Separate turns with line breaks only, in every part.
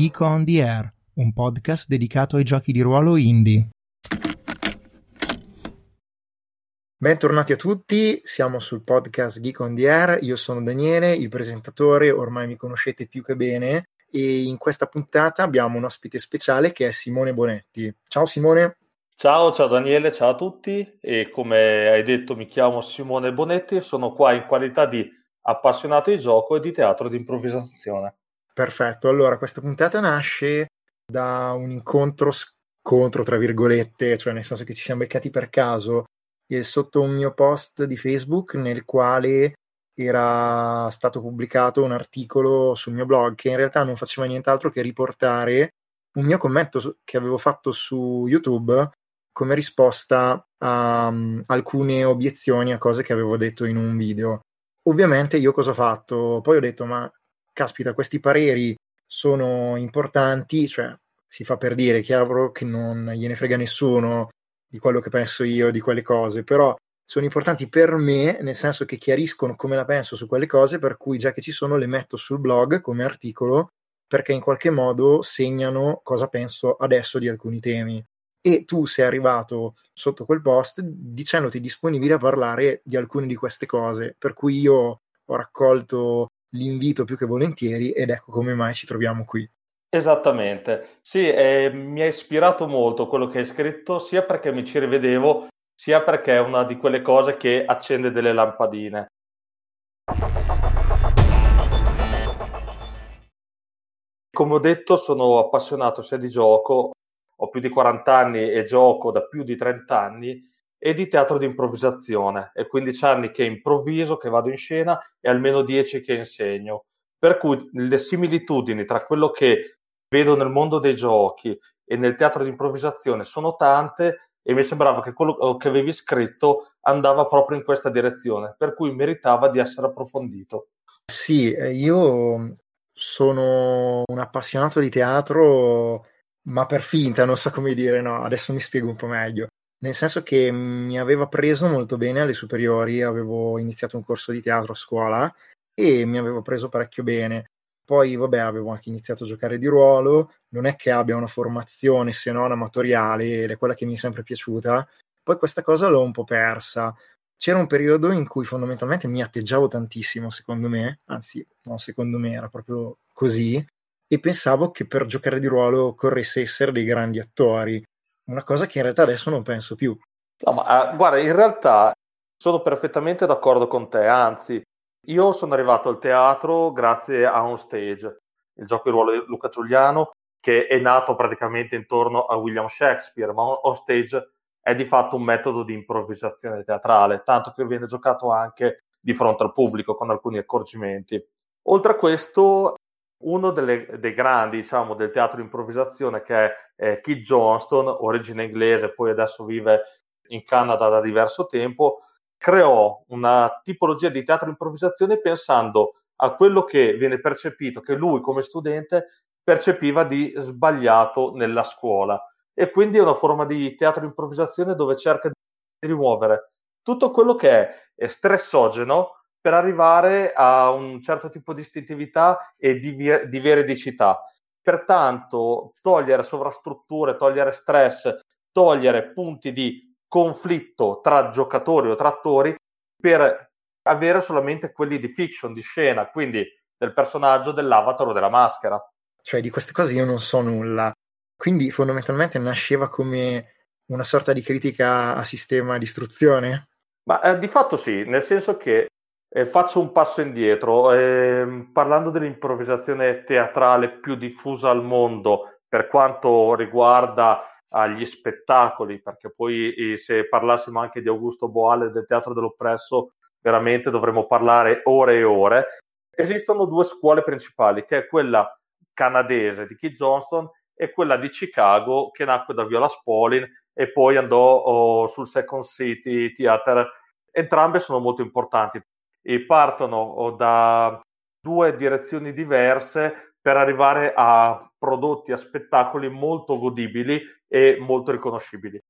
Geek on the Air, un podcast dedicato ai giochi di ruolo indie. Bentornati a tutti, siamo sul podcast Geek on the Air, io sono Daniele, il presentatore, ormai mi conoscete più che bene e in questa puntata abbiamo un ospite speciale che è Simone Bonetti. Ciao Simone.
Ciao, ciao Daniele, ciao a tutti e come hai detto mi chiamo Simone Bonetti e sono qua in qualità di appassionato di gioco e di teatro di improvvisazione.
Perfetto, allora questa puntata nasce da un incontro scontro, tra virgolette, cioè nel senso che ci siamo beccati per caso sotto un mio post di Facebook nel quale era stato pubblicato un articolo sul mio blog che in realtà non faceva nient'altro che riportare un mio commento che avevo fatto su YouTube come risposta a um, alcune obiezioni a cose che avevo detto in un video. Ovviamente io cosa ho fatto? Poi ho detto ma caspita questi pareri sono importanti, cioè si fa per dire, chiaro che non gliene frega nessuno di quello che penso io di quelle cose, però sono importanti per me, nel senso che chiariscono come la penso su quelle cose, per cui già che ci sono le metto sul blog come articolo, perché in qualche modo segnano cosa penso adesso di alcuni temi. E tu sei arrivato sotto quel post dicendoti disponibile a parlare di alcune di queste cose, per cui io ho raccolto l'invito più che volentieri ed ecco come mai ci troviamo qui.
Esattamente, sì, eh, mi ha ispirato molto quello che hai scritto, sia perché mi ci rivedevo, sia perché è una di quelle cose che accende delle lampadine. Come ho detto, sono appassionato sia di gioco, ho più di 40 anni e gioco da più di 30 anni, e di teatro di improvvisazione. È 15 anni che improvviso, che vado in scena e almeno 10 che insegno. Per cui le similitudini tra quello che vedo nel mondo dei giochi e nel teatro di improvvisazione sono tante e mi sembrava che quello che avevi scritto andava proprio in questa direzione, per cui meritava di essere approfondito.
Sì, eh, io sono un appassionato di teatro, ma per finta, non so come dire, no, adesso mi spiego un po' meglio. Nel senso che mi aveva preso molto bene alle superiori, avevo iniziato un corso di teatro a scuola e mi avevo preso parecchio bene. Poi, vabbè, avevo anche iniziato a giocare di ruolo, non è che abbia una formazione se non amatoriale, ed è quella che mi è sempre piaciuta. Poi questa cosa l'ho un po' persa. C'era un periodo in cui fondamentalmente mi atteggiavo tantissimo, secondo me, anzi, non secondo me, era proprio così, e pensavo che per giocare di ruolo occorresse essere dei grandi attori, una cosa che in realtà adesso non penso più.
No, ma uh, guarda, in realtà sono perfettamente d'accordo con te, anzi, io sono arrivato al teatro grazie a On Stage, il gioco di ruolo di Luca Giuliano, che è nato praticamente intorno a William Shakespeare, ma On Stage è di fatto un metodo di improvvisazione teatrale, tanto che viene giocato anche di fronte al pubblico con alcuni accorgimenti. Oltre a questo, uno delle, dei grandi diciamo, del teatro di improvvisazione che è eh, Keith Johnston, origine inglese, poi adesso vive in Canada da diverso tempo, creò una tipologia di teatro di improvvisazione pensando a quello che viene percepito, che lui come studente percepiva di sbagliato nella scuola. E quindi è una forma di teatro di improvvisazione dove cerca di rimuovere tutto quello che è stressogeno per arrivare a un certo tipo di istintività e di, di veridicità. Pertanto, togliere sovrastrutture, togliere stress, togliere punti di conflitto tra giocatori o tra attori per avere solamente quelli di fiction, di scena, quindi del personaggio, dell'avatar o della maschera.
Cioè di queste cose io non so nulla, quindi fondamentalmente nasceva come una sorta di critica a sistema di istruzione?
Ma eh, di fatto sì, nel senso che eh, faccio un passo indietro, eh, parlando dell'improvvisazione teatrale più diffusa al mondo per quanto riguarda agli spettacoli, perché poi se parlassimo anche di Augusto Boale del teatro dell'oppresso, veramente dovremmo parlare ore e ore. Esistono due scuole principali, che è quella canadese di Keith Johnston e quella di Chicago, che nacque da Viola Spolin e poi andò oh, sul Second City Theater. Entrambe sono molto importanti e partono da due direzioni diverse per arrivare a prodotti, a spettacoli molto godibili e molto riconoscibili.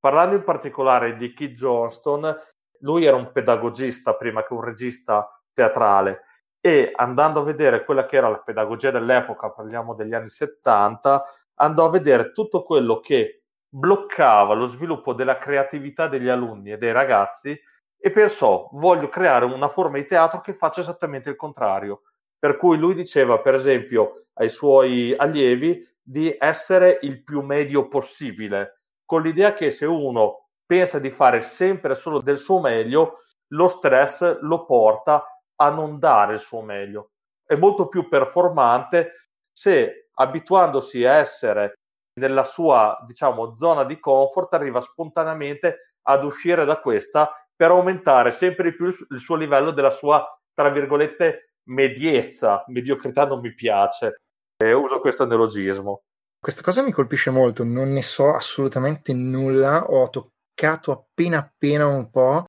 Parlando in particolare di Keith Johnston, lui era un pedagogista prima che un regista teatrale e andando a vedere quella che era la pedagogia dell'epoca, parliamo degli anni 70, andò a vedere tutto quello che bloccava lo sviluppo della creatività degli alunni e dei ragazzi e pensò voglio creare una forma di teatro che faccia esattamente il contrario. Per cui lui diceva, per esempio, ai suoi allievi di essere il più medio possibile, con l'idea che se uno pensa di fare sempre solo del suo meglio, lo stress lo porta a non dare il suo meglio. È molto più performante se abituandosi a essere nella sua, diciamo, zona di comfort arriva spontaneamente ad uscire da questa per aumentare sempre di più il suo livello della sua, tra virgolette, mediezza. Mediocrità non mi piace. E uso questo neologismo.
Questa cosa mi colpisce molto, non ne so assolutamente nulla, ho toccato appena appena un po'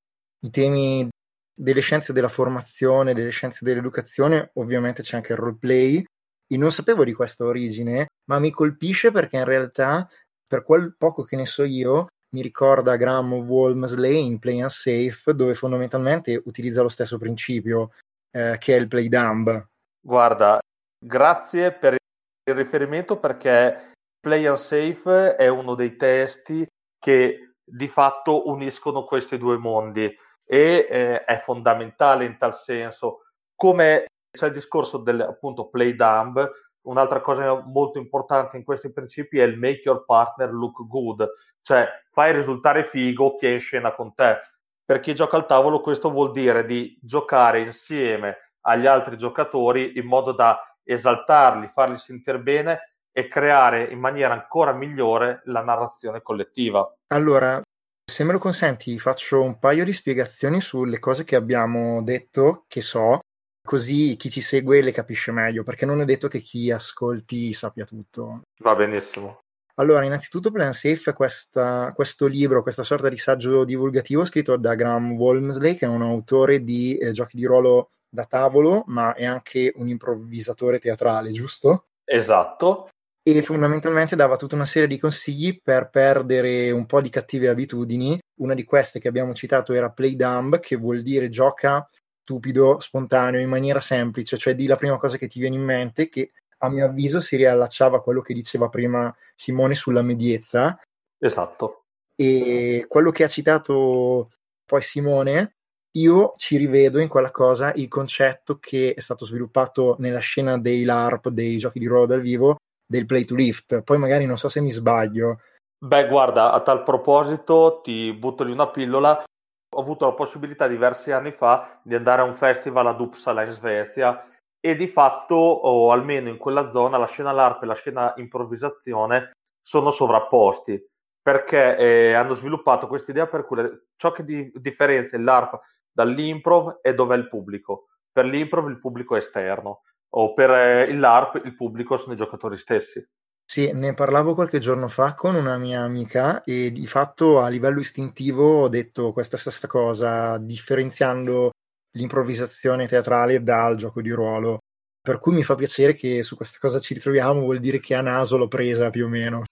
i temi delle scienze della formazione, delle scienze dell'educazione, ovviamente c'è anche il roleplay, e non sapevo di questa origine, ma mi colpisce perché in realtà, per quel poco che ne so io, mi ricorda Graham Walmsley in Play and Safe, dove fondamentalmente utilizza lo stesso principio, eh, che è il play dumb.
Guarda, grazie per il riferimento perché Play and Safe è uno dei testi che di fatto uniscono questi due mondi e eh, è fondamentale in tal senso. Come c'è il discorso del appunto play dumb, un'altra cosa molto importante in questi principi è il make your partner look good, cioè fai risultare figo chi è in scena con te. Per chi gioca al tavolo questo vuol dire di giocare insieme agli altri giocatori in modo da esaltarli, farli sentire bene e creare in maniera ancora migliore la narrazione collettiva.
Allora, se me lo consenti, faccio un paio di spiegazioni sulle cose che abbiamo detto, che so, così chi ci segue le capisce meglio, perché non è detto che chi ascolti sappia tutto.
Va benissimo.
Allora, innanzitutto Plan Safe è questa, questo libro, questa sorta di saggio divulgativo scritto da Graham Walmsley, che è un autore di eh, giochi di ruolo da tavolo, ma è anche un improvvisatore teatrale, giusto?
Esatto.
E fondamentalmente dava tutta una serie di consigli per perdere un po' di cattive abitudini. Una di queste che abbiamo citato era play dumb, che vuol dire gioca stupido, spontaneo, in maniera semplice, cioè di la prima cosa che ti viene in mente, che a mio avviso si riallacciava a quello che diceva prima Simone sulla mediezza.
Esatto.
E quello che ha citato poi Simone, io ci rivedo in quella cosa il concetto che è stato sviluppato nella scena dei LARP, dei giochi di ruolo dal vivo, del play to lift. Poi magari non so se mi sbaglio.
Beh, guarda, a tal proposito ti butto lì una pillola. Ho avuto la possibilità diversi anni fa di andare a un festival ad Uppsala in Svezia e di fatto, o almeno in quella zona, la scena LARP e la scena improvvisazione sono sovrapposti perché eh, hanno sviluppato questa idea per cui ciò che di, differenzia LARP dall'improv è dove è il pubblico. Per l'improv il pubblico è esterno o per eh, LARP il pubblico sono i giocatori stessi.
Sì, ne parlavo qualche giorno fa con una mia amica e di fatto a livello istintivo ho detto questa stessa cosa, differenziando l'improvvisazione teatrale dal gioco di ruolo. Per cui mi fa piacere che su questa cosa ci ritroviamo, vuol dire che a naso l'ho presa più o meno.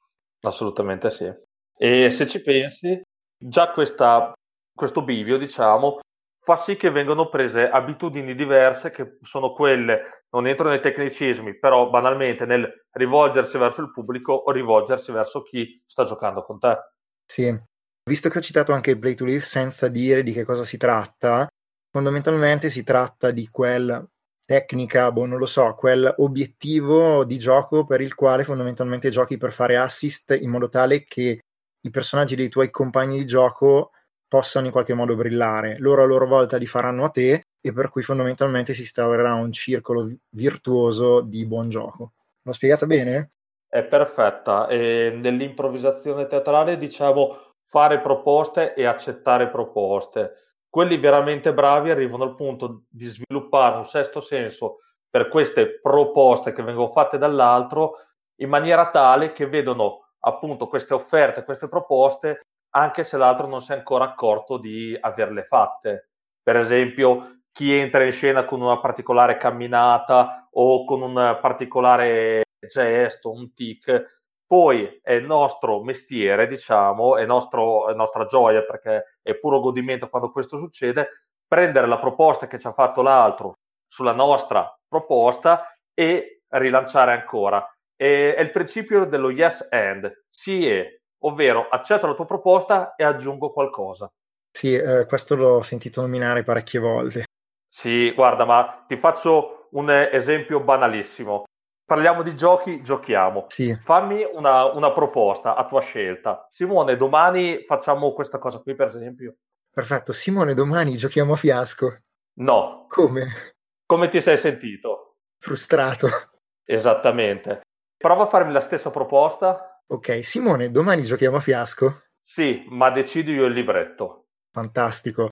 Assolutamente sì. E se ci pensi, già questa, questo bivio, diciamo, fa sì che vengano prese abitudini diverse che sono quelle, non entro nei tecnicismi, però banalmente nel rivolgersi verso il pubblico o rivolgersi verso chi sta giocando con te.
Sì, visto che ho citato anche il Play to Live senza dire di che cosa si tratta, fondamentalmente si tratta di quel tecnica, boh, non lo so, quel obiettivo di gioco per il quale fondamentalmente giochi per fare assist in modo tale che i personaggi dei tuoi compagni di gioco possano in qualche modo brillare. Loro a loro volta li faranno a te e per cui fondamentalmente si instaurerà un circolo virtuoso di buon gioco. L'ho spiegata bene?
È perfetta. E nell'improvvisazione teatrale diciamo fare proposte e accettare proposte. Quelli veramente bravi arrivano al punto di sviluppare un sesto senso per queste proposte che vengono fatte dall'altro in maniera tale che vedono appunto queste offerte, queste proposte anche se l'altro non si è ancora accorto di averle fatte. Per esempio, chi entra in scena con una particolare camminata o con un particolare gesto, un tic, poi è nostro mestiere, diciamo, è, nostro, è nostra gioia perché è puro godimento quando questo succede, prendere la proposta che ci ha fatto l'altro sulla nostra proposta e rilanciare ancora. E, è il principio dello yes and, sì e, ovvero accetto la tua proposta e aggiungo qualcosa.
Sì, eh, questo l'ho sentito nominare parecchie volte.
Sì, guarda, ma ti faccio un esempio banalissimo. Parliamo di giochi, giochiamo.
Sì.
Fammi una, una proposta a tua scelta. Simone, domani facciamo questa cosa qui, per esempio.
Perfetto. Simone, domani giochiamo a fiasco.
No.
Come?
Come ti sei sentito?
Frustrato.
Esattamente. Prova a farmi la stessa proposta.
Ok, Simone, domani giochiamo a fiasco?
Sì, ma decido io il libretto.
Fantastico.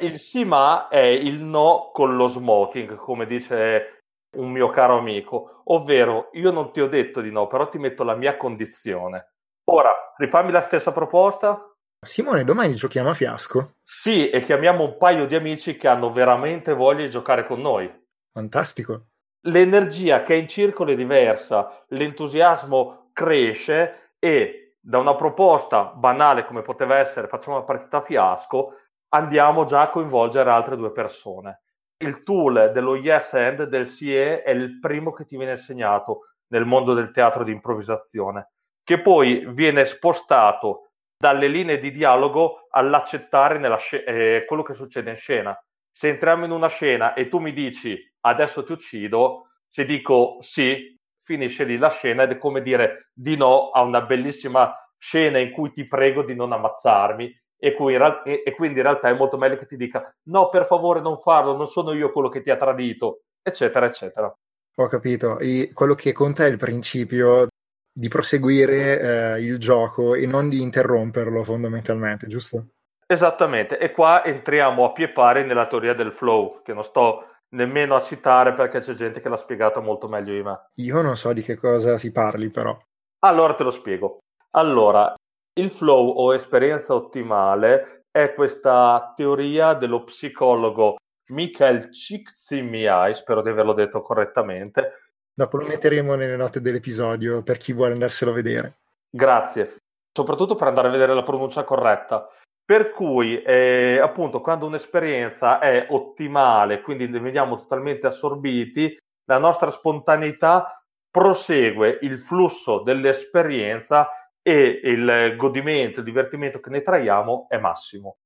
Il sì ma è il no con lo smoking, come dice un mio caro amico, ovvero io non ti ho detto di no, però ti metto la mia condizione. Ora, rifammi la stessa proposta?
Simone, domani giochiamo a fiasco?
Sì, e chiamiamo un paio di amici che hanno veramente voglia di giocare con noi.
Fantastico.
L'energia che è in circolo è diversa, l'entusiasmo cresce e da una proposta banale come poteva essere facciamo una partita a fiasco, andiamo già a coinvolgere altre due persone. Il tool dello yes and del CE è il primo che ti viene insegnato nel mondo del teatro di improvvisazione, che poi viene spostato dalle linee di dialogo all'accettare sc- eh, quello che succede in scena. Se entriamo in una scena e tu mi dici adesso ti uccido, se dico sì, finisce lì la scena ed è come dire di no a una bellissima scena in cui ti prego di non ammazzarmi e, ra- e, e, quindi in realtà è molto meglio che ti dica no per favore non farlo, non sono io quello che ti ha tradito, eccetera, eccetera.
Ho capito, e quello che conta è il principio di proseguire eh, il gioco e non di interromperlo fondamentalmente, giusto?
Esattamente, e qua entriamo a pie pari nella teoria del flow, che non sto nemmeno a citare perché c'è gente che l'ha spiegato molto meglio di me.
Io non so di che cosa si parli però.
Allora te lo spiego. Allora, il flow o esperienza ottimale è questa teoria dello psicologo Michael Csikszentmihalyi, spero di averlo detto correttamente.
Dopo lo metteremo nelle note dell'episodio per chi vuole andarselo a vedere.
Grazie, soprattutto per andare a vedere la pronuncia corretta. Per cui, eh, appunto, quando un'esperienza è ottimale, quindi ne veniamo totalmente assorbiti, la nostra spontaneità prosegue il flusso dell'esperienza e il godimento, il divertimento che ne traiamo è massimo.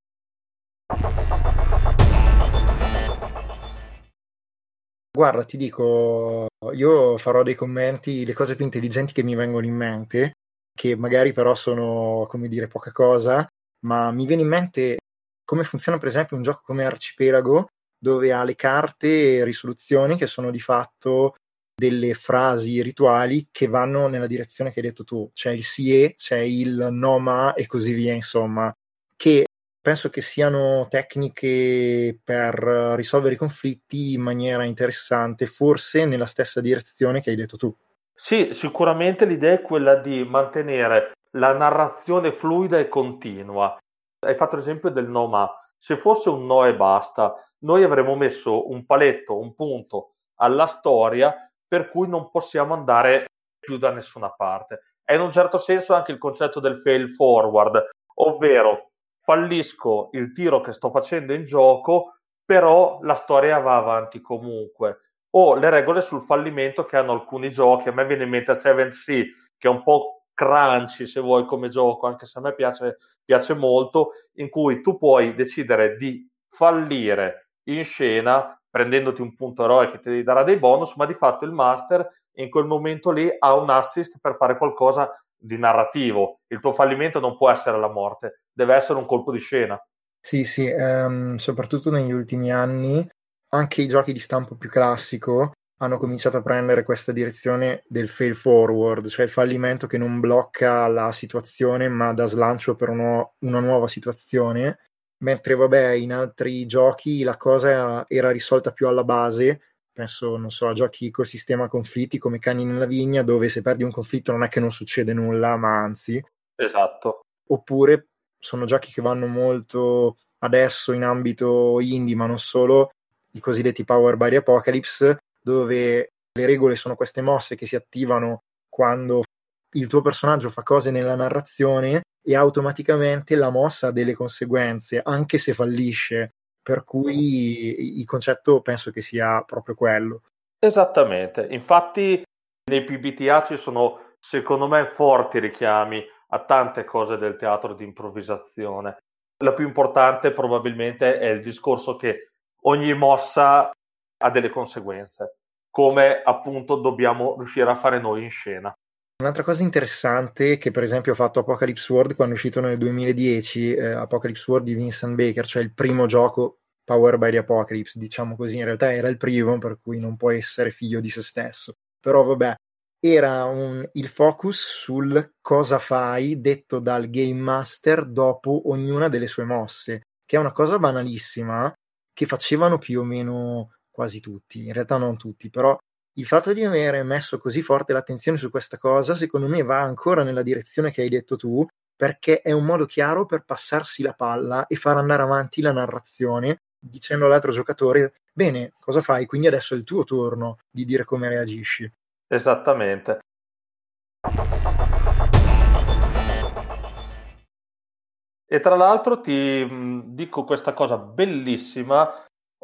Guarda, ti dico, io farò dei commenti, le cose più intelligenti che mi vengono in mente, che magari però sono, come dire, poca cosa, ma mi viene in mente come funziona per esempio un gioco come Arcipelago, dove ha le carte e risoluzioni che sono di fatto delle frasi rituali che vanno nella direzione che hai detto tu, c'è il sie, c'è il noma e così via, insomma, che penso che siano tecniche per risolvere i conflitti in maniera interessante, forse nella stessa direzione che hai detto tu.
Sì, sicuramente l'idea è quella di mantenere la narrazione fluida e continua. Hai fatto l'esempio del no ma. Se fosse un no e basta, noi avremmo messo un paletto, un punto alla storia per cui non possiamo andare più da nessuna parte. È in un certo senso anche il concetto del fail forward, ovvero fallisco il tiro che sto facendo in gioco, però la storia va avanti comunque. O le regole sul fallimento che hanno alcuni giochi, a me viene in mente 7C, che è un po' crunchy se vuoi come gioco, anche se a me piace, piace molto, in cui tu puoi decidere di fallire in scena prendendoti un punto eroe che ti darà dei bonus, ma di fatto il master in quel momento lì ha un assist per fare qualcosa di narrativo. Il tuo fallimento non può essere la morte, deve essere un colpo di scena.
Sì, sì, ehm, soprattutto negli ultimi anni anche i giochi di stampo più classico hanno cominciato a prendere questa direzione del fail forward, cioè il fallimento che non blocca la situazione ma dà slancio per uno, una nuova situazione. Mentre vabbè in altri giochi la cosa era, era risolta più alla base. Penso non so a giochi col sistema conflitti come Cani nella vigna dove se perdi un conflitto non è che non succede nulla ma anzi.
Esatto.
Oppure sono giochi che vanno molto adesso in ambito indie ma non solo i cosiddetti Power by Apocalypse dove le regole sono queste mosse che si attivano quando il tuo personaggio fa cose nella narrazione e automaticamente la mossa ha delle conseguenze, anche se fallisce. per cui il concetto penso che sia proprio quello.
Esattamente, infatti nei PBTA ci sono secondo me forti richiami a tante cose del teatro di improvvisazione. La più importante probabilmente è il discorso che ogni mossa ha delle conseguenze, come appunto dobbiamo riuscire a fare noi in scena.
Un'altra cosa interessante che per esempio ha fatto Apocalypse World quando è uscito nel 2010, eh, Apocalypse World di Vincent Baker, cioè il primo gioco Power by the Apocalypse, diciamo così, in realtà era il primo, per cui non può essere figlio di se stesso. Però vabbè, era un, il focus sul cosa fai detto dal game master dopo ognuna delle sue mosse, che è una cosa banalissima che facevano più o meno quasi tutti, in realtà non tutti, però il fatto di avere messo così forte l'attenzione su questa cosa, secondo me va ancora nella direzione che hai detto tu, perché è un modo chiaro per passarsi la palla e far andare avanti la narrazione dicendo all'altro giocatore bene, cosa fai? Quindi adesso è il tuo turno di dire come reagisci.
Esattamente. E tra l'altro ti dico questa cosa bellissima,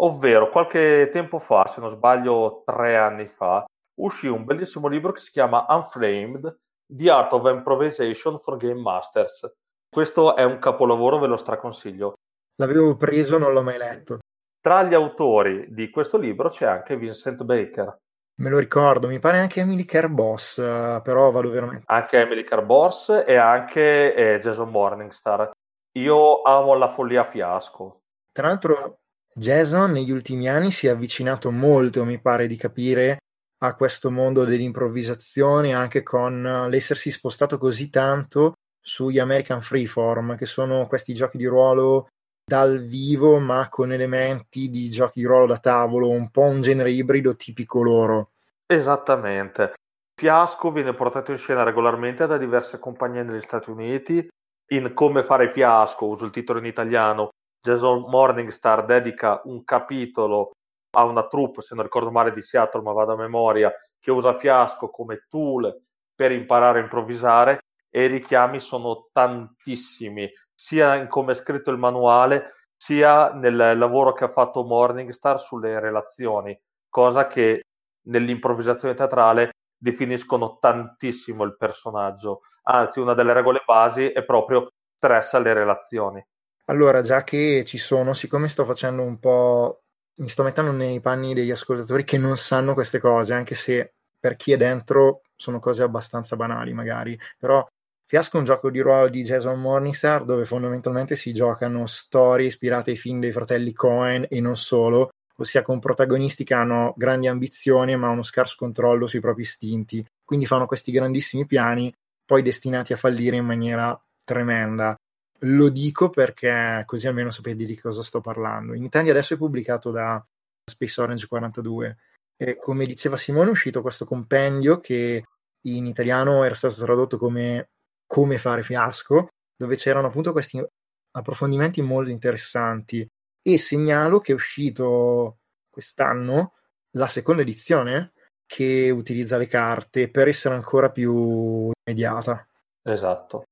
ovvero qualche tempo fa, se non sbaglio tre anni fa, uscì un bellissimo libro che si chiama Unflamed, The Art of Improvisation for Game Masters. Questo è un capolavoro, ve lo straconsiglio.
L'avevo preso, non l'ho mai letto.
Tra gli autori di questo libro c'è anche Vincent Baker.
Me lo ricordo, mi pare anche Emily Carboss, uh, però vado veramente.
Anche Emily Carboss e anche eh, Jason Morningstar. Io amo la follia fiasco.
Tra l'altro, Jason negli ultimi anni si è avvicinato molto, mi pare di capire, a questo mondo dell'improvvisazione, anche con l'essersi spostato così tanto sugli American Freeform, che sono questi giochi di ruolo dal vivo ma con elementi di giochi di ruolo da tavolo, un po' un genere ibrido tipico loro.
Esattamente. Fiasco viene portato in scena regolarmente da diverse compagnie negli Stati Uniti. In Come fare fiasco, uso il titolo in italiano, Jason Morningstar dedica un capitolo a una troupe, se non ricordo male, di Seattle, ma vado a memoria, che usa fiasco come tool per imparare a improvvisare e i richiami sono tantissimi, sia in come è scritto il manuale, sia nel lavoro che ha fatto Morningstar sulle relazioni, cosa che nell'improvvisazione teatrale definiscono tantissimo il personaggio. Anzi, una delle regole basi è proprio stressa le relazioni.
Allora, già che ci sono, siccome sto facendo un po'. mi sto mettendo nei panni degli ascoltatori che non sanno queste cose, anche se per chi è dentro sono cose abbastanza banali, magari. Però Fiasco è un gioco di ruolo di Jason Morningstar dove fondamentalmente si giocano storie ispirate ai film dei fratelli Cohen e non solo, ossia con protagonisti che hanno grandi ambizioni ma uno scarso controllo sui propri istinti. Quindi fanno questi grandissimi piani, poi destinati a fallire in maniera tremenda. Lo dico perché così almeno sapete di cosa sto parlando. In Italia adesso è pubblicato da Space Orange 42 e come diceva Simone è uscito questo compendio che in italiano era stato tradotto come come fare fiasco, dove c'erano appunto questi approfondimenti molto interessanti. E segnalo che è uscito quest'anno la seconda edizione che utilizza le carte per essere ancora più immediata.
Esatto.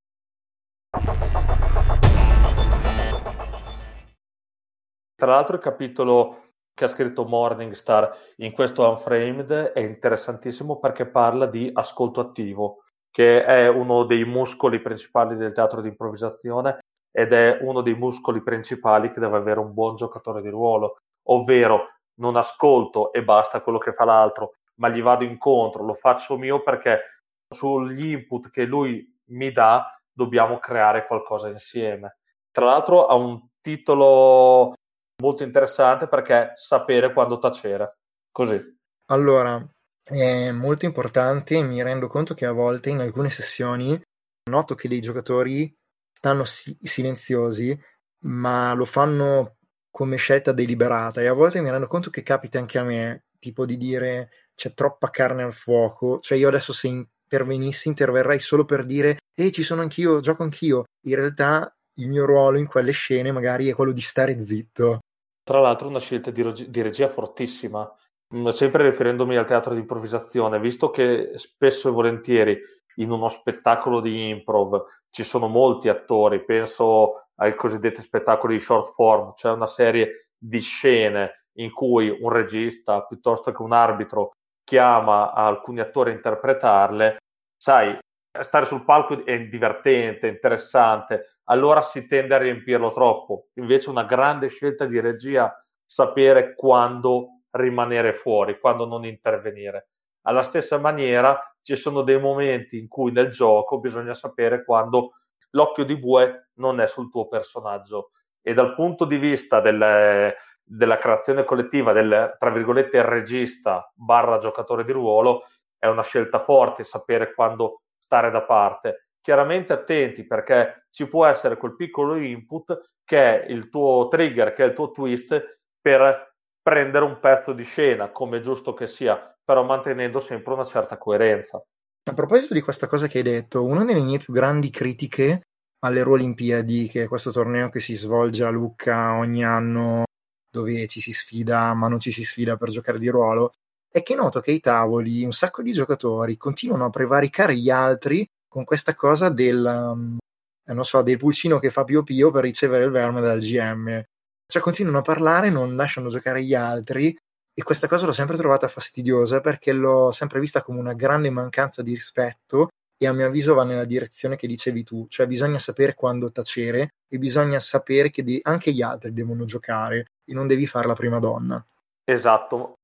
Tra l'altro il capitolo che ha scritto Morningstar in questo Unframed è interessantissimo perché parla di ascolto attivo che è uno dei muscoli principali del teatro di improvvisazione ed è uno dei muscoli principali che deve avere un buon giocatore di ruolo, ovvero non ascolto e basta quello che fa l'altro, ma gli vado incontro, lo faccio mio perché sugli input che lui mi dà dobbiamo creare qualcosa insieme. Tra l'altro ha un titolo molto interessante perché sapere quando tacere. Così.
Allora, è molto importante mi rendo conto che a volte in alcune sessioni noto che dei giocatori stanno si- silenziosi, ma lo fanno come scelta deliberata e a volte mi rendo conto che capita anche a me, tipo di dire c'è troppa carne al fuoco, cioè io adesso se intervenissi interverrei solo per dire ehi ci sono anch'io, gioco anch'io, in realtà il mio ruolo in quelle scene magari è quello di stare zitto.
Tra l'altro una scelta di, reg- di regia fortissima, Mm, sempre riferendomi al teatro di improvvisazione, visto che spesso e volentieri in uno spettacolo di improv ci sono molti attori, penso ai cosiddetti spettacoli di short form, cioè una serie di scene in cui un regista piuttosto che un arbitro chiama alcuni attori a interpretarle, sai, stare sul palco è divertente, interessante, allora si tende a riempirlo troppo. Invece una grande scelta di regia sapere quando rimanere fuori, quando non intervenire. Alla stessa maniera ci sono dei momenti in cui nel gioco bisogna sapere quando l'occhio di bue non è sul tuo personaggio. E dal punto di vista delle, della creazione collettiva del, tra virgolette, regista barra giocatore di ruolo, è una scelta forte sapere quando stare da parte. Chiaramente attenti perché ci può essere quel piccolo input che è il tuo trigger, che è il tuo twist per prendere un pezzo di scena, come giusto che sia, però mantenendo sempre una certa coerenza.
A proposito di questa cosa che hai detto, una delle mie più grandi critiche alle Olimpiadi, che è questo torneo che si svolge a Lucca ogni anno, dove ci si sfida, ma non ci si sfida per giocare di ruolo, è che noto che ai tavoli un sacco di giocatori continuano a prevaricare gli altri con questa cosa del, um, non so, del pulcino che fa pio pio per ricevere il verme dal GM. Cioè continuano a parlare, non lasciano giocare gli altri e questa cosa l'ho sempre trovata fastidiosa perché l'ho sempre vista come una grande mancanza di rispetto e a mio avviso va nella direzione che dicevi tu, cioè bisogna sapere quando tacere e bisogna sapere che de- anche gli altri devono giocare e non devi fare la prima donna.
Esatto,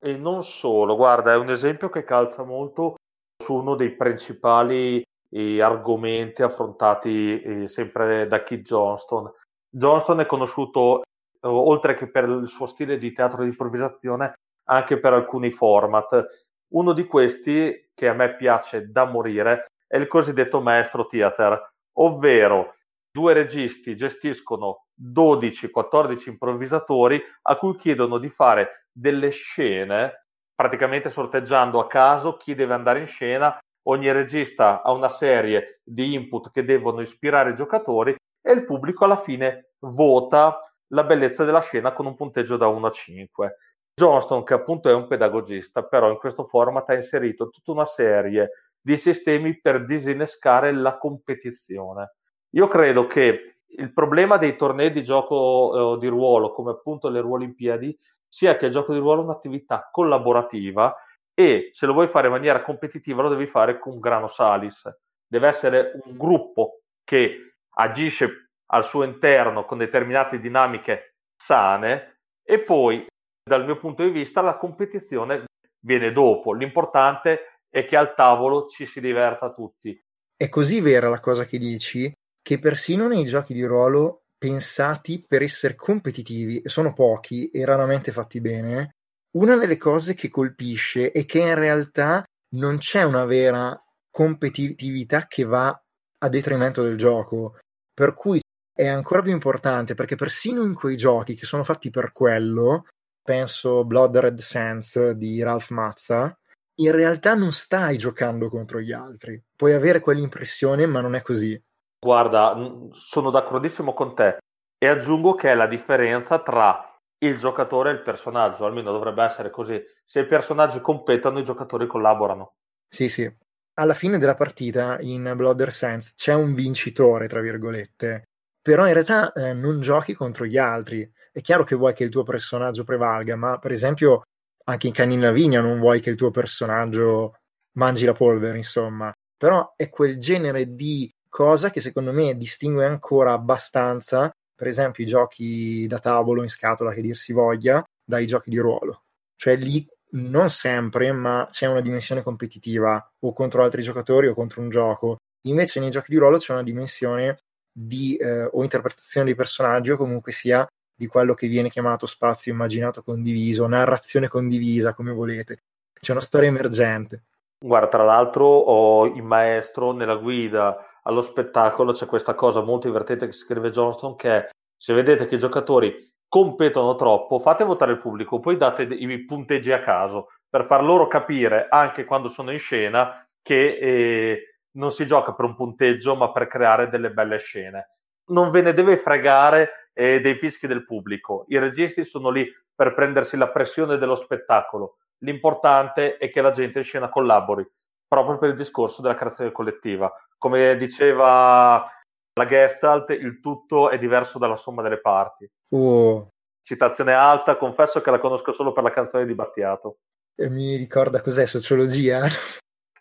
e non solo, guarda, è un esempio che calza molto su uno dei principali eh, argomenti affrontati eh, sempre da Keith Johnston. Johnston è conosciuto, eh, oltre che per il suo stile di teatro di improvvisazione, anche per alcuni format. Uno di questi, che a me piace da morire, è il cosiddetto maestro theater, ovvero due registi gestiscono 12-14 improvvisatori a cui chiedono di fare delle scene, praticamente sorteggiando a caso chi deve andare in scena. Ogni regista ha una serie di input che devono ispirare i giocatori e il pubblico alla fine vota la bellezza della scena con un punteggio da 1 a 5. Johnston, che appunto è un pedagogista, però in questo format ha inserito tutta una serie di sistemi per disinnescare la competizione. Io credo che il problema dei tornei di gioco eh, di ruolo, come appunto le Ruolimpiadi, sia che il gioco di ruolo è un'attività collaborativa e se lo vuoi fare in maniera competitiva lo devi fare con grano salis. Deve essere un gruppo che agisce al suo interno con determinate dinamiche sane e poi dal mio punto di vista la competizione viene dopo. L'importante è che al tavolo ci si diverta tutti.
È così vera la cosa che dici che persino nei giochi di ruolo pensati per essere competitivi, e sono pochi e raramente fatti bene, una delle cose che colpisce è che in realtà non c'è una vera competitività che va a detrimento del gioco, per cui è ancora più importante perché persino in quei giochi che sono fatti per quello, penso Blood Red Sands di Ralph Mazza, in realtà non stai giocando contro gli altri. Puoi avere quell'impressione, ma non è così.
Guarda, sono d'accordissimo con te e aggiungo che è la differenza tra il giocatore e il personaggio, almeno dovrebbe essere così. Se i personaggi competono, i giocatori collaborano.
Sì, sì. Alla fine della partita in Blood Sense c'è un vincitore, tra virgolette, però in realtà eh, non giochi contro gli altri. È chiaro che vuoi che il tuo personaggio prevalga, ma per esempio anche in Canina Vigna non vuoi che il tuo personaggio mangi la polvere, insomma. Però è quel genere di cosa che secondo me distingue ancora abbastanza, per esempio, i giochi da tavolo in scatola, che dir si voglia, dai giochi di ruolo. Cioè lì non sempre, ma c'è una dimensione competitiva o contro altri giocatori o contro un gioco. Invece nei giochi di ruolo c'è una dimensione di eh, o interpretazione dei personaggi o comunque sia di quello che viene chiamato spazio immaginato condiviso, narrazione condivisa, come volete. C'è una storia emergente.
Guarda, tra l'altro ho il maestro nella guida allo spettacolo c'è questa cosa molto divertente che scrive Johnston che è se vedete che i giocatori competono troppo, fate votare il pubblico, poi date i punteggi a caso per far loro capire anche quando sono in scena che eh, non si gioca per un punteggio ma per creare delle belle scene. Non ve ne deve fregare eh, dei fischi del pubblico, i registi sono lì per prendersi la pressione dello spettacolo. L'importante è che la gente in scena collabori, proprio per il discorso della creazione collettiva come diceva la Gestalt, il tutto è diverso dalla somma delle parti.
Oh.
Citazione alta, confesso che la conosco solo per la canzone di Battiato.
E mi ricorda cos'è sociologia?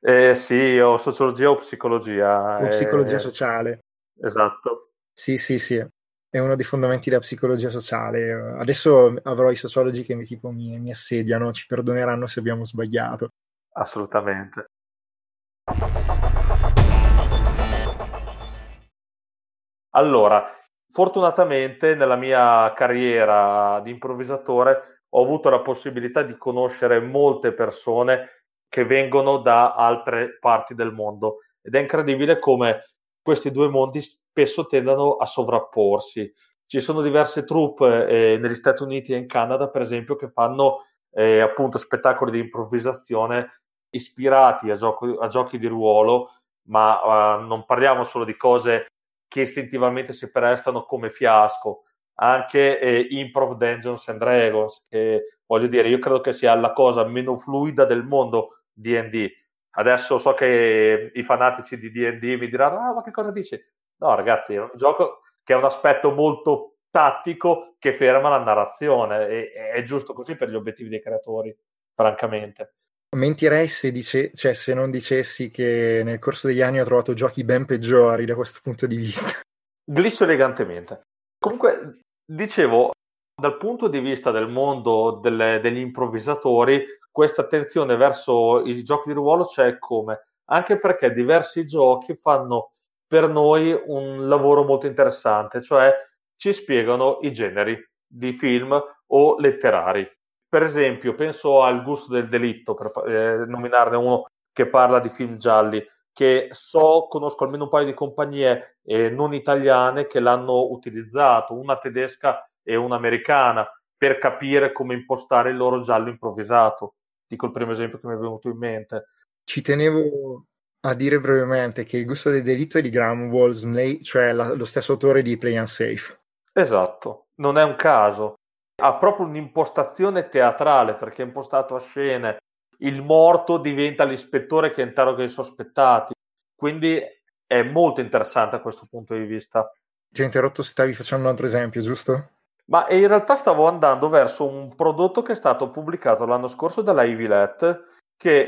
Eh, sì, o sociologia o psicologia.
O psicologia eh, sociale.
Esatto.
Sì, sì, sì. È uno dei fondamenti della psicologia sociale. Adesso avrò i sociologi che mi, tipo, mi, mi assediano, ci perdoneranno se abbiamo sbagliato.
Assolutamente. Allora, fortunatamente nella mia carriera di improvvisatore ho avuto la possibilità di conoscere molte persone che vengono da altre parti del mondo ed è incredibile come questi due mondi spesso tendano a sovrapporsi. Ci sono diverse troupe eh, negli Stati Uniti e in Canada, per esempio, che fanno eh, appunto spettacoli di improvvisazione ispirati a, gioco, a giochi di ruolo, ma uh, non parliamo solo di cose che istintivamente si prestano come fiasco, anche eh, Improv Dungeons and Dragons, che voglio dire, io credo che sia la cosa meno fluida del mondo DD. Adesso so che i fanatici di DD mi diranno: Ah, ma che cosa dici? No, ragazzi, è un gioco che ha un aspetto molto tattico che ferma la narrazione. E, è giusto così per gli obiettivi dei creatori, francamente.
Mentirei se, dice, cioè, se non dicessi che nel corso degli anni ho trovato giochi ben peggiori da questo punto di vista.
Glisso elegantemente. Comunque, dicevo, dal punto di vista del mondo delle, degli improvvisatori, questa attenzione verso i giochi di ruolo c'è come? Anche perché diversi giochi fanno per noi un lavoro molto interessante, cioè ci spiegano i generi di film o letterari per esempio, penso al gusto del delitto, per eh, nominarne uno che parla di film gialli, che so, conosco almeno un paio di compagnie eh, non italiane che l'hanno utilizzato, una tedesca e una americana, per capire come impostare il loro giallo improvvisato. Dico il primo esempio che mi è venuto in mente.
Ci tenevo a dire brevemente che il gusto del delitto è di Graham Wolseley, cioè la, lo stesso autore di Play Unsafe.
Esatto, non è un caso ha proprio un'impostazione teatrale perché è impostato a scene. Il morto diventa l'ispettore che interroga i sospettati. Quindi è molto interessante a questo punto di vista.
Ti ho interrotto, stavi facendo un altro esempio, giusto?
Ma in realtà stavo andando verso un prodotto che è stato pubblicato l'anno scorso dalla Ivilet che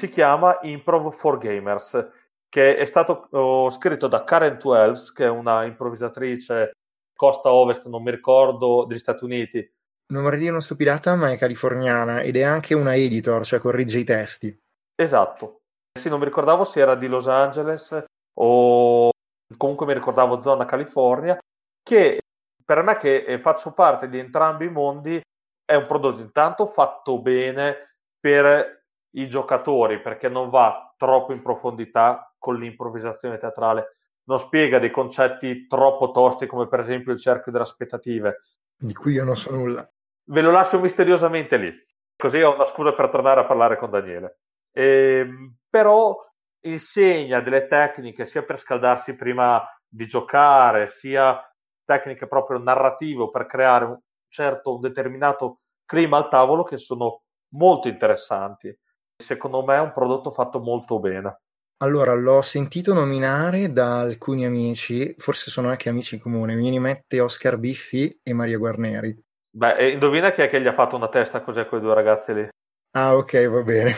si chiama Improv for Gamers, che è stato oh, scritto da Karen Twelves, che è una improvvisatrice costa ovest, non mi ricordo, degli Stati Uniti.
Non vorrei dire una stupidata, ma è californiana ed è anche una editor, cioè corregge i testi.
Esatto. Sì, non mi ricordavo se era di Los Angeles o comunque mi ricordavo zona California, che per me che faccio parte di entrambi i mondi è un prodotto intanto fatto bene per i giocatori perché non va troppo in profondità con l'improvvisazione teatrale non spiega dei concetti troppo tosti come per esempio il cerchio delle aspettative.
Di cui io non so nulla.
Ve lo lascio misteriosamente lì, così ho una scusa per tornare a parlare con Daniele. Ehm, però insegna delle tecniche sia per scaldarsi prima di giocare, sia tecniche proprio narrative per creare un certo, un determinato clima al tavolo che sono molto interessanti. Secondo me è un prodotto fatto molto bene.
Allora, l'ho sentito nominare da alcuni amici, forse sono anche amici in comune, mi rimette Oscar Biffi e Maria Guarneri.
Beh, indovina chi è che gli ha fatto una testa così a quei due ragazzi lì?
Ah, ok, va bene.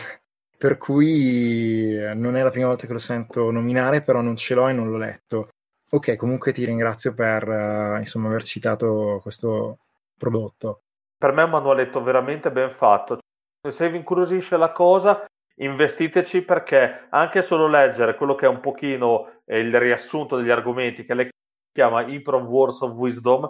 Per cui eh, non è la prima volta che lo sento nominare, però non ce l'ho e non l'ho letto. Ok, comunque ti ringrazio per uh, insomma, aver citato questo prodotto.
Per me è un manualetto veramente ben fatto. Se vi incuriosisce la cosa, investiteci perché anche solo leggere quello che è un pochino eh, il riassunto degli argomenti che lei chiama Improv Words of Wisdom,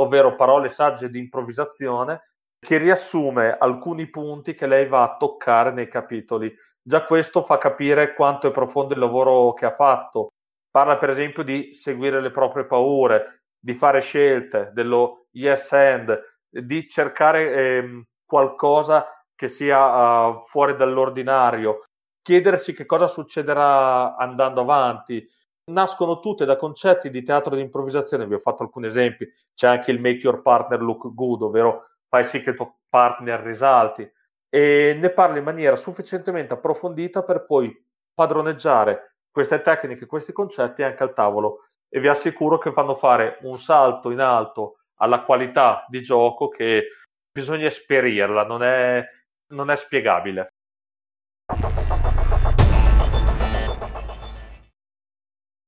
ovvero parole sagge di improvvisazione, che riassume alcuni punti che lei va a toccare nei capitoli. Già questo fa capire quanto è profondo il lavoro che ha fatto. Parla per esempio di seguire le proprie paure, di fare scelte, dello yes and, di cercare eh, qualcosa che sia uh, fuori dall'ordinario, chiedersi che cosa succederà andando avanti. Nascono tutte da concetti di teatro di improvvisazione, vi ho fatto alcuni esempi, c'è anche il make your partner look good, ovvero fai sì che il tuo partner risalti, e ne parla in maniera sufficientemente approfondita per poi padroneggiare queste tecniche, questi concetti anche al tavolo. E vi assicuro che fanno fare un salto in alto alla qualità di gioco che bisogna esperirla, non è, non è spiegabile.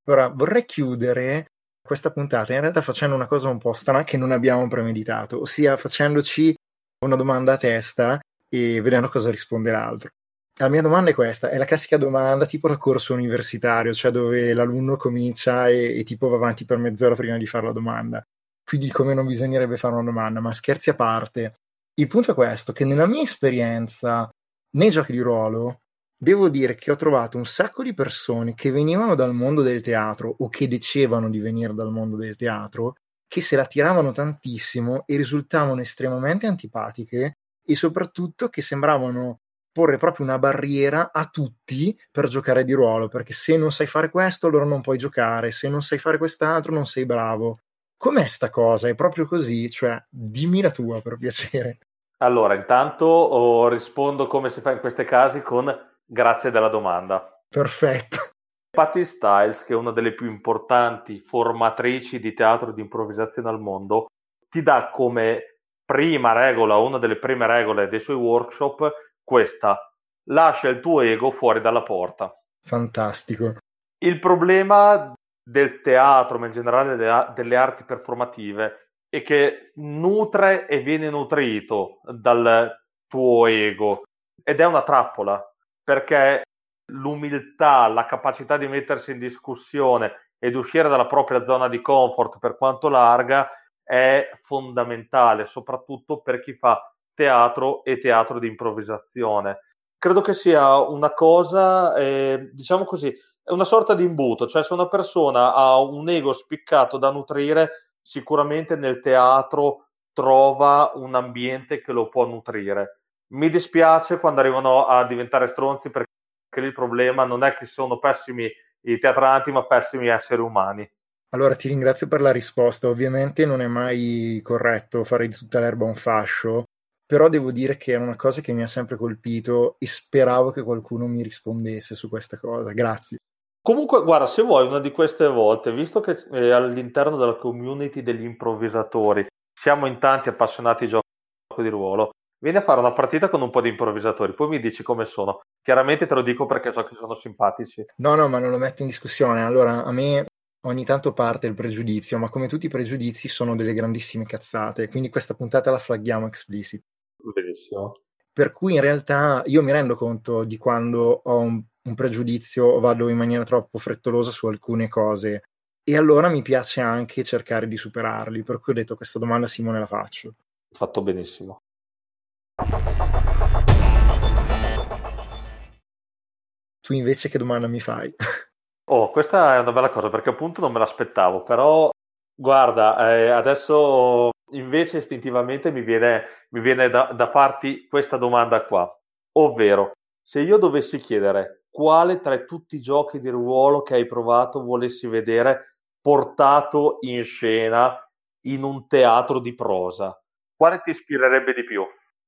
Ora vorrei chiudere questa puntata in realtà facendo una cosa un po' strana che non abbiamo premeditato, ossia facendoci una domanda a testa e vedendo cosa risponde l'altro. La mia domanda è questa, è la classica domanda tipo da corso universitario, cioè dove l'alunno comincia e, e tipo va avanti per mezz'ora prima di fare la domanda. Quindi come non bisognerebbe fare una domanda, ma scherzi a parte. Il punto è questo, che nella mia esperienza nei giochi di ruolo devo dire che ho trovato un sacco di persone che venivano dal mondo del teatro o che dicevano di venire dal mondo del teatro che se la tiravano tantissimo e risultavano estremamente antipatiche e soprattutto che sembravano porre proprio una barriera a tutti per giocare di ruolo, perché se non sai fare questo allora non puoi giocare, se non sai fare quest'altro non sei bravo. Com'è sta cosa? È proprio così? Cioè, dimmi la tua per piacere.
Allora, intanto oh, rispondo come si fa in questi casi con Grazie della domanda.
Perfetto.
Patty Styles, che è una delle più importanti formatrici di teatro di improvvisazione al mondo, ti dà come prima regola, una delle prime regole dei suoi workshop, questa. Lascia il tuo ego fuori dalla porta.
Fantastico.
Il problema del teatro, ma in generale delle arti performative, è che nutre e viene nutrito dal tuo ego ed è una trappola perché l'umiltà, la capacità di mettersi in discussione ed uscire dalla propria zona di comfort per quanto larga è fondamentale, soprattutto per chi fa teatro e teatro di improvvisazione. Credo che sia una cosa, eh, diciamo così, è una sorta di imbuto, cioè se una persona ha un ego spiccato da nutrire, sicuramente nel teatro trova un ambiente che lo può nutrire mi dispiace quando arrivano a diventare stronzi perché il problema non è che sono pessimi i teatranti, ma pessimi esseri umani.
Allora ti ringrazio per la risposta. Ovviamente non è mai corretto fare di tutta l'erba un fascio, però devo dire che è una cosa che mi ha sempre colpito e speravo che qualcuno mi rispondesse su questa cosa. Grazie.
Comunque, guarda, se vuoi una di queste volte, visto che eh, all'interno della community degli improvvisatori siamo in tanti appassionati di gioco di ruolo, vieni a fare una partita con un po' di improvvisatori, poi mi dici come sono. Chiaramente te lo dico perché so che sono simpatici.
No, no, ma non lo metto in discussione. Allora, a me ogni tanto parte il pregiudizio, ma come tutti i pregiudizi sono delle grandissime cazzate, quindi questa puntata la flaghiamo explicit.
Benissimo.
Per cui in realtà io mi rendo conto di quando ho un, un pregiudizio vado in maniera troppo frettolosa su alcune cose e allora mi piace anche cercare di superarli, per cui ho detto questa domanda Simone la faccio.
Fatto benissimo.
Tu invece che domanda mi fai?
Oh, questa è una bella cosa perché appunto non me l'aspettavo, però guarda, eh, adesso invece istintivamente mi viene, mi viene da, da farti questa domanda qua, ovvero se io dovessi chiedere quale tra tutti i giochi di ruolo che hai provato volessi vedere portato in scena in un teatro di prosa, quale ti ispirerebbe di più?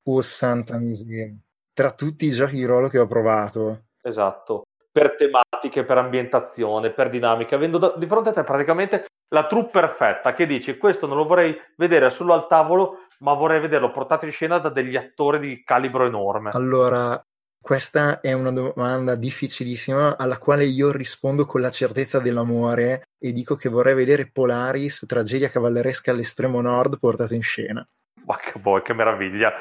Oh, santa miseria. Tra tutti i giochi di ruolo che ho provato.
Esatto. Per tematiche, per ambientazione, per dinamica, avendo da- di fronte a te praticamente la troupe perfetta che dici questo non lo vorrei vedere solo al tavolo, ma vorrei vederlo portato in scena da degli attori di calibro enorme.
Allora, questa è una domanda difficilissima alla quale io rispondo con la certezza dell'amore e dico che vorrei vedere Polaris, tragedia cavalleresca all'estremo nord, portato in scena.
Ma che, boh, che meraviglia!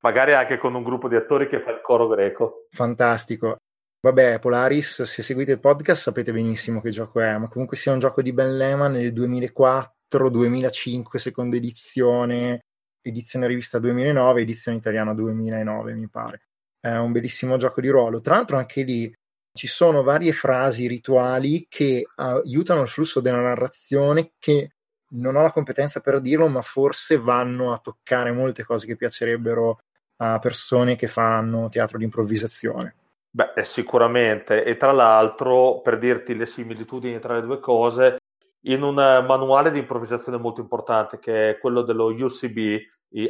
magari anche con un gruppo di attori che fa il coro greco.
Fantastico. Vabbè, Polaris, se seguite il podcast sapete benissimo che gioco è, ma comunque sia un gioco di Ben Lehman nel 2004-2005, seconda edizione, edizione rivista 2009, edizione italiana 2009, mi pare. È un bellissimo gioco di ruolo. Tra l'altro anche lì ci sono varie frasi rituali che aiutano il flusso della narrazione che non ho la competenza per dirlo, ma forse vanno a toccare molte cose che piacerebbero a persone che fanno teatro di improvvisazione.
Beh, sicuramente. E tra l'altro, per dirti le similitudini tra le due cose, in un manuale di improvvisazione molto importante che è quello dello UCB,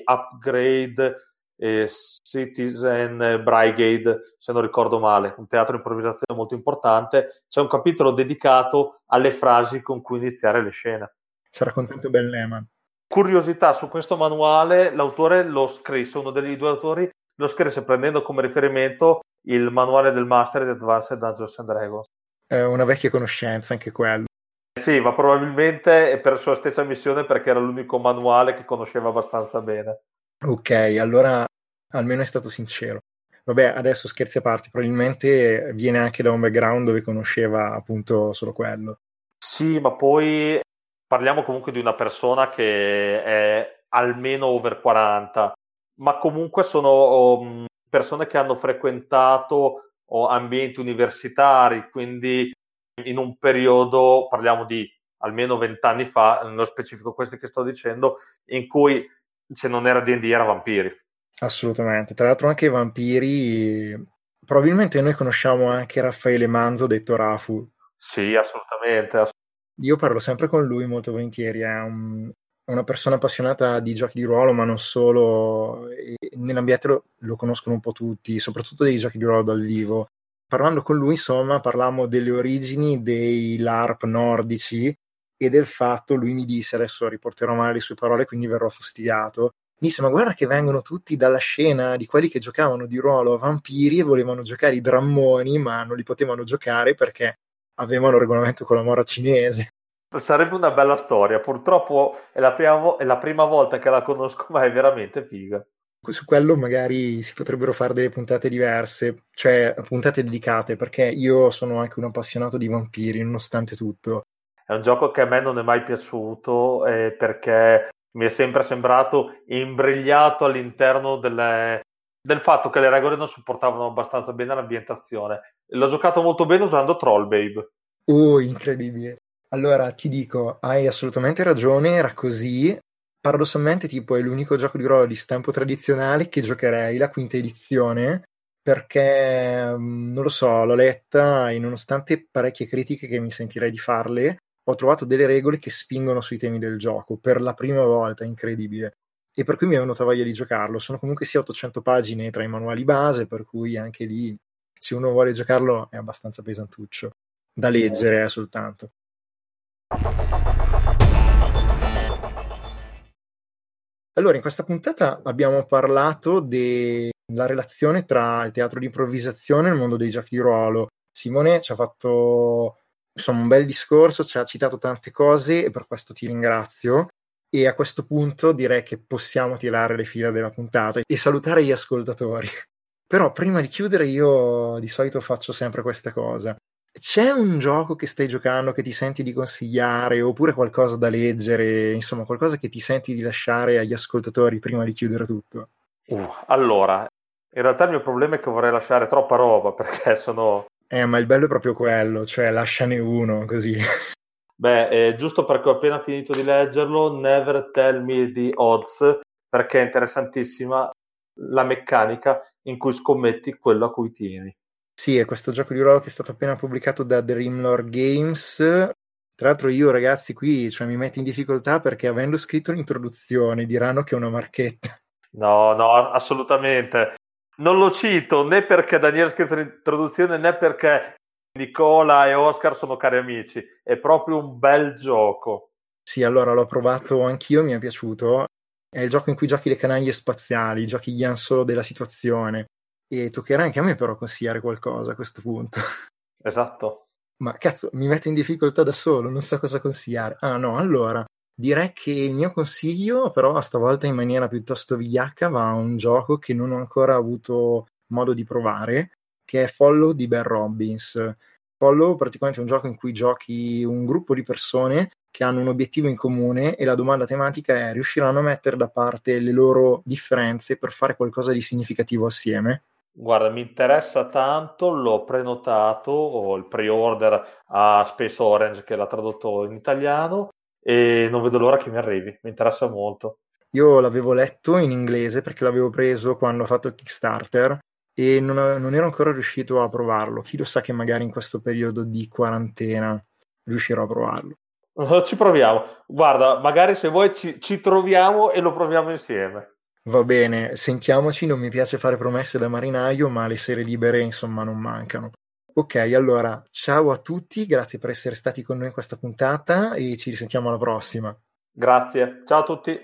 Upgrade e Citizen Brigade, se non ricordo male, un teatro di improvvisazione molto importante, c'è un capitolo dedicato alle frasi con cui iniziare le scene.
Sarà contento Ben Lehman.
Curiosità su questo manuale, l'autore lo scrisse, uno degli due autori lo scrisse prendendo come riferimento il manuale del Master di Advanced Dungeons and Dragons.
È una vecchia conoscenza anche quello.
Sì, ma probabilmente per sua stessa missione perché era l'unico manuale che conosceva abbastanza bene.
Ok, allora almeno è stato sincero. Vabbè, adesso scherzi a parte, probabilmente viene anche da un background dove conosceva appunto solo quello.
Sì, ma poi parliamo comunque di una persona che è almeno over 40, ma comunque sono um, persone che hanno frequentato oh, ambienti universitari, quindi in un periodo, parliamo di almeno vent'anni fa, nello specifico questi che sto dicendo, in cui se non era D&D era vampiri.
Assolutamente, tra l'altro anche i vampiri, probabilmente noi conosciamo anche Raffaele Manzo, detto Rafu.
Sì, assolutamente. Ass-
Io parlo sempre con lui molto volentieri, è un, una persona appassionata di giochi di ruolo, ma non solo, e nell'ambiente lo, lo, conoscono un po' tutti, soprattutto dei giochi di ruolo dal vivo. Parlando con lui, insomma, parlammo delle origini dei LARP nordici e del fatto, lui mi disse, adesso riporterò male le sue parole, quindi verrò fustigato, mi disse, ma guarda che vengono tutti dalla scena di quelli che giocavano di ruolo a vampiri e volevano giocare i drammoni, ma non li potevano giocare perché avevano il regolamento con la mora cinese.
Sarebbe una bella storia, purtroppo è la, prima vo- è la prima volta che la conosco, ma è veramente figa.
Su quello magari si potrebbero fare delle puntate diverse, cioè puntate dedicate, perché io sono anche un appassionato di vampiri, nonostante tutto.
È un gioco che a me non è mai piaciuto eh, perché mi è sempre sembrato imbrigliato all'interno delle, del fatto che le regole non supportavano abbastanza bene l'ambientazione. L'ho giocato molto bene usando Trollbabe.
Oh, incredibile. Allora, ti dico, hai assolutamente ragione, era così. Paradossalmente, tipo, è l'unico gioco di ruolo di stampo tradizionale che giocherei, la quinta edizione, perché, mm, non lo so, l'ho letta e nonostante parecchie critiche che mi sentirei di farle, ho trovato delle regole che spingono sui temi del gioco, per la prima volta, incredibile. E per cui mi è venuta voglia di giocarlo. Sono comunque sia 800 pagine tra i manuali base, per cui anche lì, se uno vuole giocarlo, è abbastanza pesantuccio. Da leggere eh, soltanto. Allora, in questa puntata abbiamo parlato della relazione tra il teatro di improvvisazione e il mondo dei giochi di ruolo. Simone ci ha fatto insomma, un bel discorso, ci ha citato tante cose e per questo ti ringrazio. E a questo punto direi che possiamo tirare le fila della puntata e salutare gli ascoltatori. Però prima di chiudere io di solito faccio sempre questa cosa c'è un gioco che stai giocando che ti senti di consigliare oppure qualcosa da leggere, insomma qualcosa che ti senti di lasciare agli ascoltatori prima di chiudere tutto?
Uh, allora, in realtà il mio problema è che vorrei lasciare troppa roba perché sono...
Eh, ma il bello è proprio quello, cioè lasciane uno così.
Beh, eh, giusto perché ho appena finito di leggerlo, Never Tell Me the Odds, perché è interessantissima la meccanica in cui scommetti quello a cui tieni.
Sì, è questo gioco di ruolo che è stato appena pubblicato da Dreamlore Games. Tra l'altro io ragazzi qui cioè, mi metto in difficoltà perché avendo scritto l'introduzione diranno che è una marchetta.
No, no, assolutamente. Non lo cito né perché Daniele ha scritto l'introduzione né perché Nicola e Oscar sono cari amici. È proprio un bel gioco.
Sì, allora l'ho provato anch'io, mi è piaciuto. È il gioco in cui giochi le canaglie spaziali, giochi gli Solo della situazione. E toccherà anche a me però consigliare qualcosa a questo punto.
Esatto.
Ma cazzo, mi metto in difficoltà da solo, non so cosa consigliare. Ah no, allora, direi che il mio consiglio, però stavolta in maniera piuttosto vigliacca, va a un gioco che non ho ancora avuto modo di provare, che è Follow di Ben Robbins. Follow praticamente è un gioco in cui giochi un gruppo di persone che hanno un obiettivo in comune e la domanda tematica è riusciranno a mettere da parte le loro differenze per fare qualcosa di significativo assieme?
Guarda, mi interessa tanto, l'ho prenotato, ho il pre-order a Space Orange che l'ha tradotto in italiano e non vedo l'ora che mi arrivi, mi interessa molto.
Io l'avevo letto in inglese perché l'avevo preso quando ho fatto Kickstarter e non, non ero ancora riuscito a provarlo. Chi lo sa che magari in questo periodo di quarantena riuscirò a provarlo.
Ci proviamo. Guarda, magari se vuoi ci, ci troviamo e lo proviamo insieme.
Va bene, sentiamoci, non mi piace fare promesse da marinaio, ma le sere libere insomma non mancano. Ok, allora ciao a tutti, grazie per essere stati con noi in questa puntata e ci risentiamo alla prossima.
Grazie, ciao a tutti.